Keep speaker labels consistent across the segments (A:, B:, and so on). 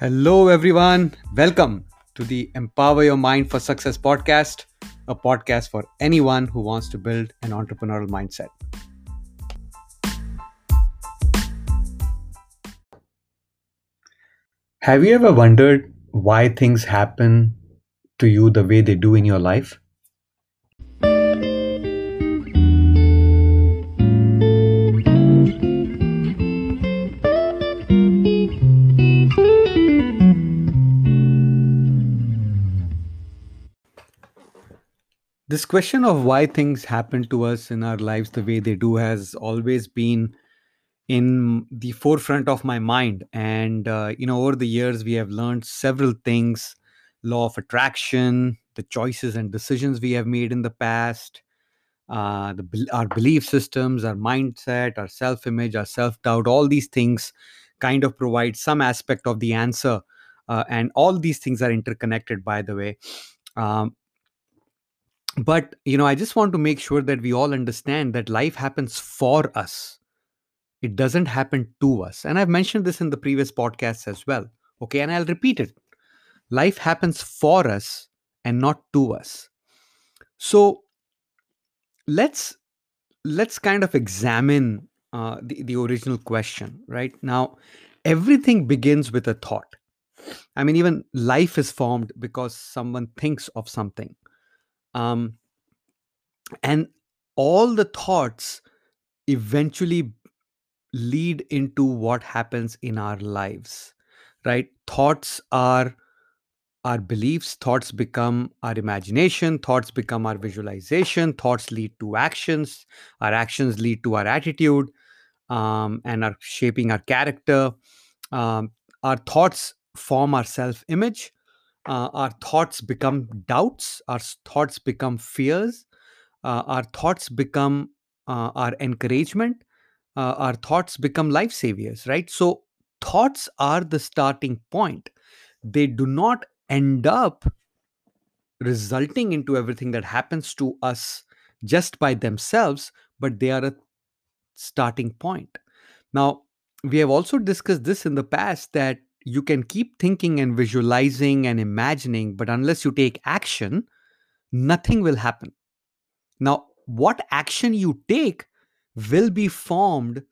A: Hello, everyone. Welcome to the Empower Your Mind for Success podcast, a podcast for anyone who wants to build an entrepreneurial mindset. Have you ever wondered why things happen to you the way they do in your life? This question of why things happen to us in our lives the way they do has always been in the forefront of my mind. And, uh, you know, over the years, we have learned several things law of attraction, the choices and decisions we have made in the past, uh, the, our belief systems, our mindset, our self image, our self doubt, all these things kind of provide some aspect of the answer. Uh, and all these things are interconnected, by the way. Um, but you know i just want to make sure that we all understand that life happens for us. It doesn't happen to us. And i've mentioned this in the previous podcasts as well okay? And i'll repeat it. Life happens for us and not to us. So let's let's kind of examine uh, the, the original question right? Now everything begins with a thought. I mean even life is formed because someone thinks of something um, and all the thoughts eventually lead into what happens in our lives right? Thoughts are our beliefs thoughts become our imagination thoughts become our visualization thoughts lead to actions our actions lead to our attitude um, and are shaping our character. Um, our thoughts form our self image uh, our thoughts become doubts our thoughts become fears uh, our thoughts become uh, our encouragement uh, our thoughts become life saviors right? So thoughts are the starting point. They do not end up resulting into everything that happens to us just by themselves but they are a starting point. Now we have also discussed this in the past that you can keep thinking and visualizing and imagining but unless you take action nothing will happen now, what action you take will be formed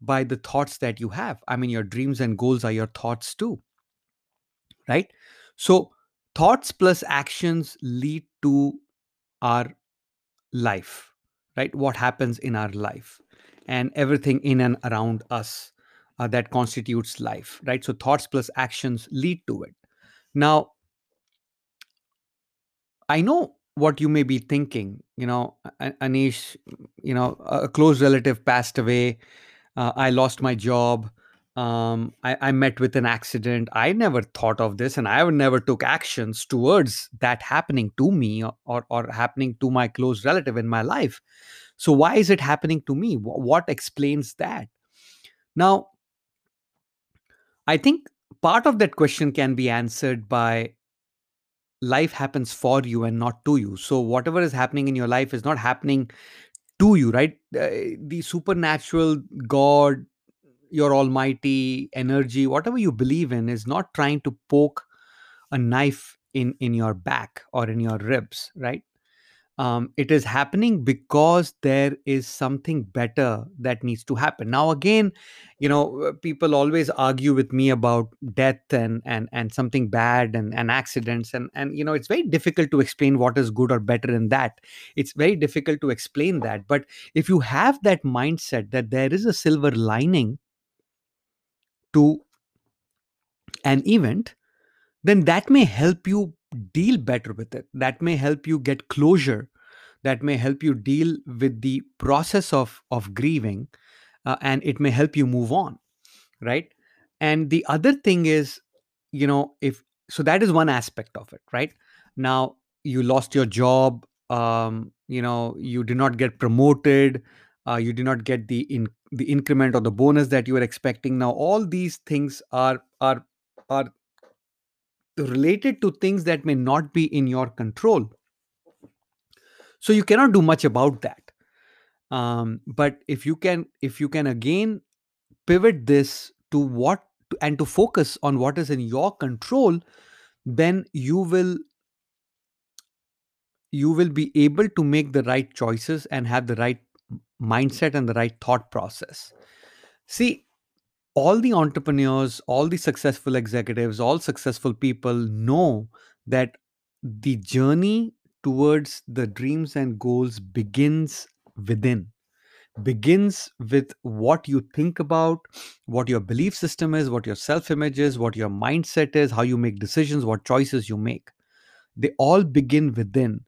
A: by the thoughts that you have. I mean, your dreams and goals are your thoughts too, right? So, thoughts plus actions lead to our life, right? What happens in our life and everything in and around us uh, that constitutes life, right? So, thoughts plus actions lead to it. Now, I know what you may be thinking. You know, Anish, you know, a close relative passed away. Uh, I lost my job. Um, I, I met with an accident. I never thought of this, and I never took actions towards that happening to me or, or, or happening to my close relative in my life. So, why is it happening to me? What explains that? Now, I think part of that question can be answered by life happens for you and not to you. So, whatever is happening in your life is not happening to you, right? Uh, the supernatural God, your almighty energy, whatever you believe in, is not trying to poke a knife in in your back or in your ribs, right? Um, it is happening because there is something better that needs to happen. Now again you know uh, people always argue with me about death and and and something bad and and accidents and and you know it's very difficult to explain what is good or better in that. It's very difficult to explain that. But if you have that mindset that there is a silver lining to an event then that may help you deal better with it. That may help you get closure. That may help you deal with the process of of grieving uh, and it may help you move on right? And the other thing is you know if so that is one aspect of it right? Now you lost your job um you know you did not get promoted uh, you did not get the in the increment or the bonus that you were expecting. Now all these things are are are related to things that may not be in your control. So you cannot do much about that. Um, but if you can if you can again pivot this to what and to focus on what is in your control then you will you will be able to make the right choices and have the right mindset and the right thought process. See all the entrepreneurs all the successful executives all successful people know that the journey towards the dreams and goals begins within begins with what you think about, what your belief system is, what your self image is, what your mindset is, how you make decisions, what choices you make. They all begin within.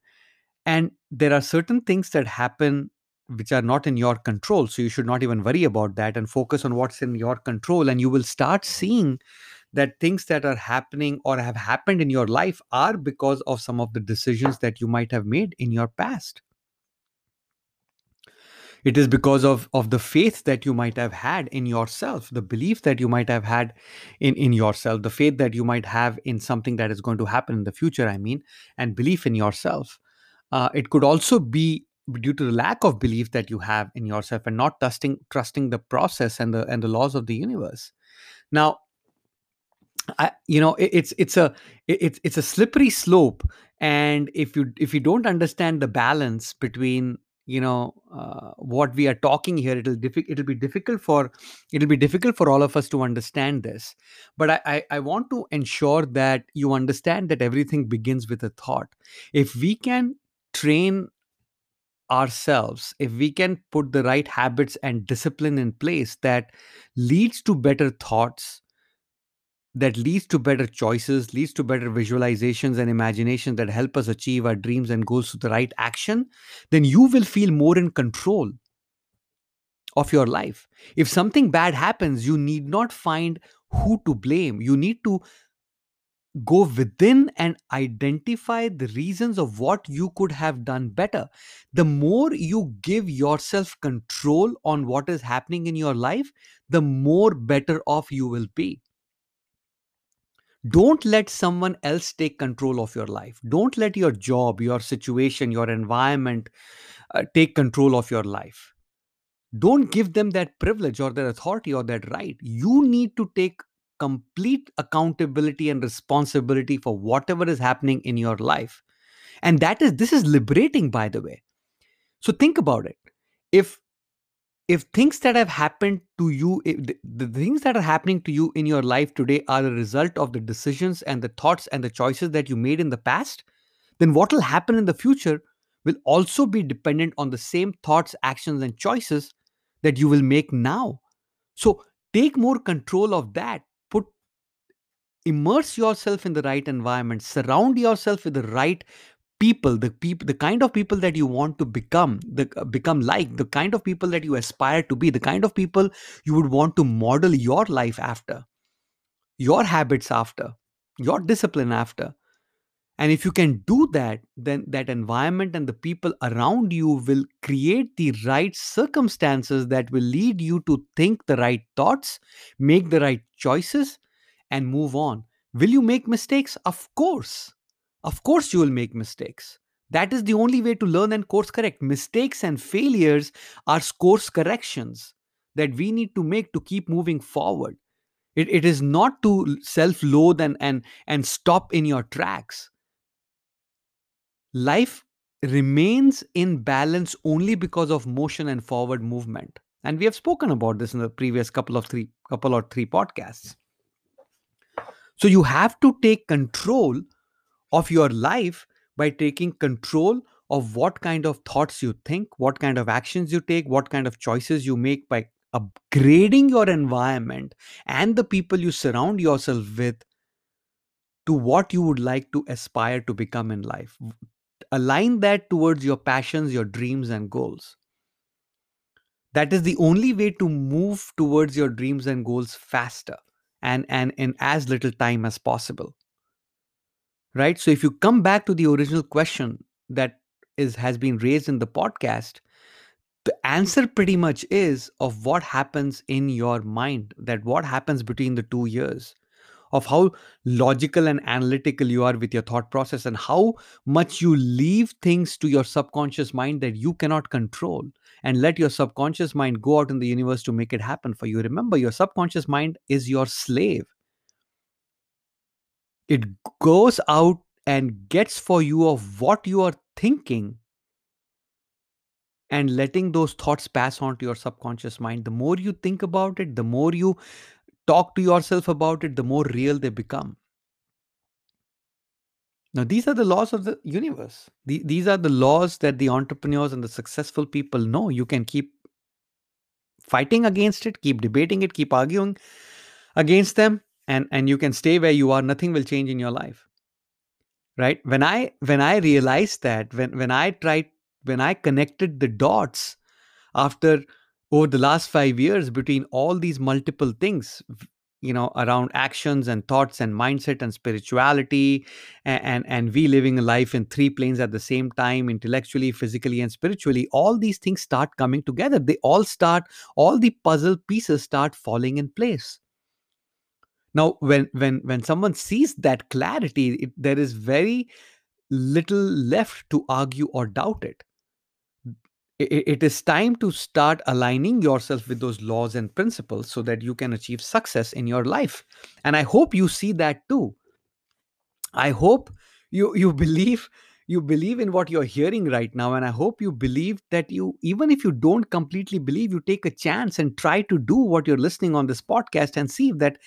A: And there are certain things that happen which are not in your control. So you should not even worry about that and focus on what's in your control. And you will start seeing that things that are happening or have happened in your life are because of some of the decisions that you might have made in your past it is because of of the faith that you might have had in yourself the belief that you might have had in in yourself the faith that you might have in something that is going to happen in the future i mean and belief in yourself uh, it could also be due to the lack of belief that you have in yourself and not trusting trusting the process and the and the laws of the universe. Now I, you know it, it's it's a it, it's it's a slippery slope. And if you if you don't understand the balance between you know uh, what we are talking here it'll diffi- it'll be difficult for it'll be difficult for all of us to understand this. But I, I i want to ensure that you understand that everything begins with a thought. If we can train ourselves if we can put the right habits and discipline in place that leads to better thoughts that leads to better choices, leads to better visualizations and imaginations that help us achieve our dreams and goals through the right action, then you will feel more in control of your life. If something bad happens, you need not find who to blame. You need to go within and identify the reasons of what you could have done better. The more you give yourself control on what is happening in your life, the more better off you will be. Don't let someone else take control of your life. Don't let your job your situation your environment uh, take control of your life. Don't give them that privilege or that authority or that right. You need to take complete accountability and responsibility for whatever is happening in your life. And that is this is liberating by the way. So think about it. If if things that have happened to you the, the things that are happening to you in your life today are a result of the decisions and the thoughts and the choices that you made in the past then what will happen in the future will also be dependent on the same thoughts actions and choices that you will make now. So take more control of that immerse yourself in the right environment surround yourself with the right people the people the kind of people that you want to become the uh, become like the kind of people that you aspire to be the kind of people you would want to model your life after your habits after your discipline after. And if you can do that then that environment and the people around you will create the right circumstances that will lead you to think the right thoughts make the right choices and move on will you make mistakes of course of course, you will make mistakes. That is the only way to learn and course correct. Mistakes and failures are course corrections that we need to make to keep moving forward. It, it is not to self loathe and, and, and stop in your tracks. Life remains in balance only because of motion and forward movement. And we have spoken about this in the previous couple of three couple or three podcasts. So you have to take control of your life by taking control of what kind of thoughts you think, what kind of actions you take, what kind of choices you make by upgrading your environment and the people you surround yourself with to what you would like to aspire to become in life. Align that towards your passions, your dreams, and goals. That is the only way to move towards your dreams and goals faster and, and in as little time as possible. Right? So if you come back to the original question that is has been raised in the podcast the answer pretty much is of what happens in your mind that what happens between the two years of how logical and analytical you are with your thought process and how much you leave things to your subconscious mind that you cannot control and let your subconscious mind go out in the universe to make it happen for you. Remember, your subconscious mind is your slave. It goes out and gets for you of what you are thinking and letting those thoughts pass on to your subconscious mind. The more you think about it, the more you talk to yourself about it, the more real they become. Now, these are the laws of the universe. The, these are the laws that the entrepreneurs and the successful people know. You can keep fighting against it, keep debating it, keep arguing against them, and, and you can stay where you are. Nothing will change in your life. Right? When I when I realized that, when when I tried, when I connected the dots after over the last five years between all these multiple things you know around actions and thoughts and mindset and spirituality and, and and we living a life in three planes at the same time intellectually physically and spiritually all these things start coming together. They all start all the puzzle pieces start falling in place. Now when when when someone sees that clarity it, there is very little left to argue or doubt it it is time to start aligning yourself with those laws and principles so that you can achieve success in your life. And i hope you see that too. I hope you you believe you believe in what you're hearing right now and i hope you believe that you even if you don't completely believe you take a chance and try to do what you're listening on this podcast and see if that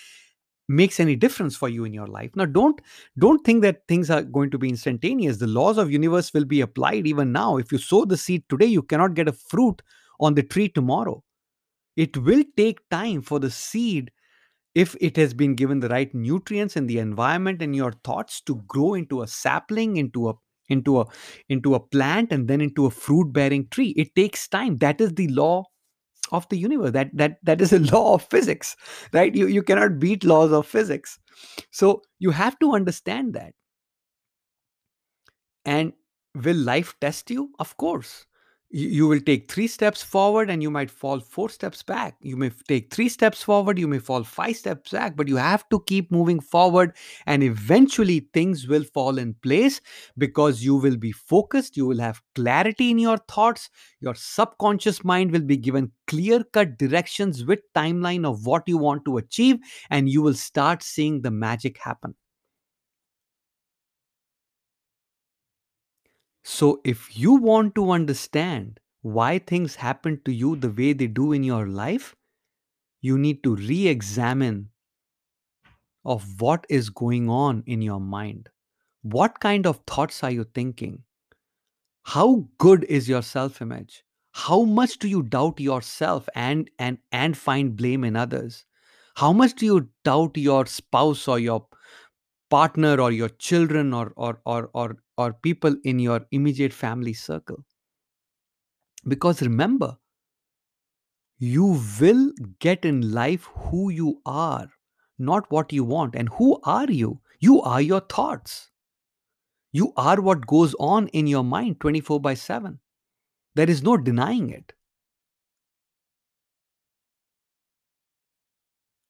A: makes any difference for you in your life. Now don't don't think that things are going to be instantaneous. The laws of universe will be applied even now. If you sow the seed today you cannot get a fruit on the tree tomorrow. It will take time for the seed if it has been given the right nutrients in the environment and your thoughts to grow into a sapling into a into a into a plant and then into a fruit bearing tree. It takes time. That is the law of the universe. That that that is a law of physics right? You you cannot beat laws of physics. So you have to understand that. And will life test you? Of course you, you will take three steps forward and you might fall four steps back. You may take three steps forward you may fall five steps back but you have to keep moving forward and eventually things will fall in place because you will be focused you will have clarity in your thoughts your subconscious mind will be given clear cut directions with timeline of what you want to achieve and you will start seeing the magic happen So, if you want to understand why things happen to you the way they do in your life, you need to re examine of what is going on in your mind. What kind of thoughts are you thinking? How good is your self image? How much do you doubt yourself and, and, and find blame in others? How much do you doubt your spouse or your partner or your children or or or or, or people in your immediate family circle. Because remember you will get in life who you are not what you want. And who are you? You are your thoughts. You are what goes on in your mind 24 by 7 there is no denying it.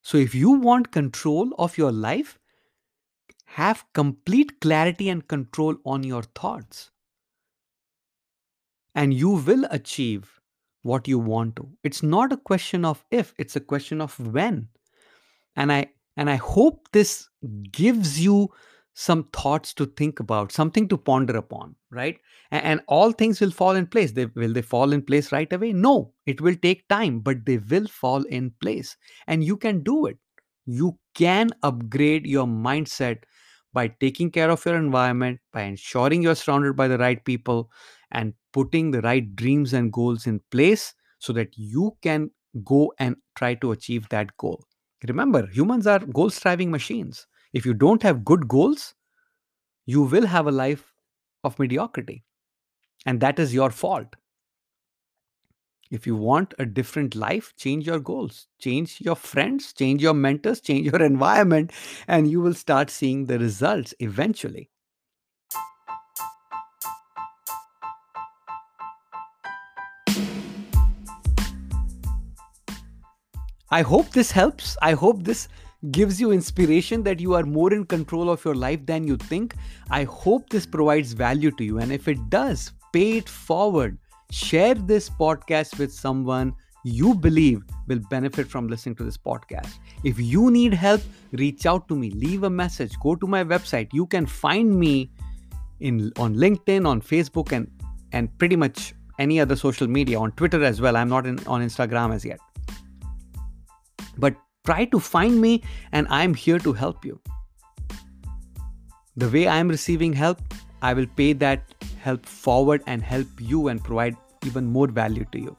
A: So if you want control of your life have complete clarity and control on your thoughts. And you will achieve what you want to. It's not a question of if, it's a question of when. And I and I hope this gives you some thoughts to think about, something to ponder upon, right? And, and, all things will fall in place. They, will they fall in place right away? No, it will take time, but they will fall in place. And you can do it. You can upgrade your mindset by taking care of your environment, by ensuring you're surrounded by the right people, and putting the right dreams and goals in place so that you can go and try to achieve that goal. Remember, humans are goal striving machines. If you don't have good goals, you will have a life of mediocrity. And that is your fault. If you want a different life, change your goals, change your friends, change your mentors, change your environment, and you will start seeing the results eventually. I hope this helps. I hope this gives you inspiration that you are more in control of your life than you think, I hope this provides value to you. And if it does, pay it forward. Share this podcast with someone you believe will benefit from listening to this podcast. If you need help, reach out to me, leave a message, go to my website. You can find me in on LinkedIn, on Facebook, and and pretty much any other social media, on Twitter as well. I'm not in, on Instagram as yet. But try to find me, and I'm here to help you. The way I'm receiving help, I will pay that help forward and help you and provide even more value to you.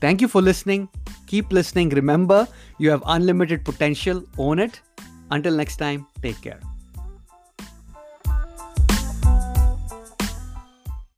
A: Thank you for listening. Keep listening. Remember, you have unlimited potential. Own it. Until next time, take care.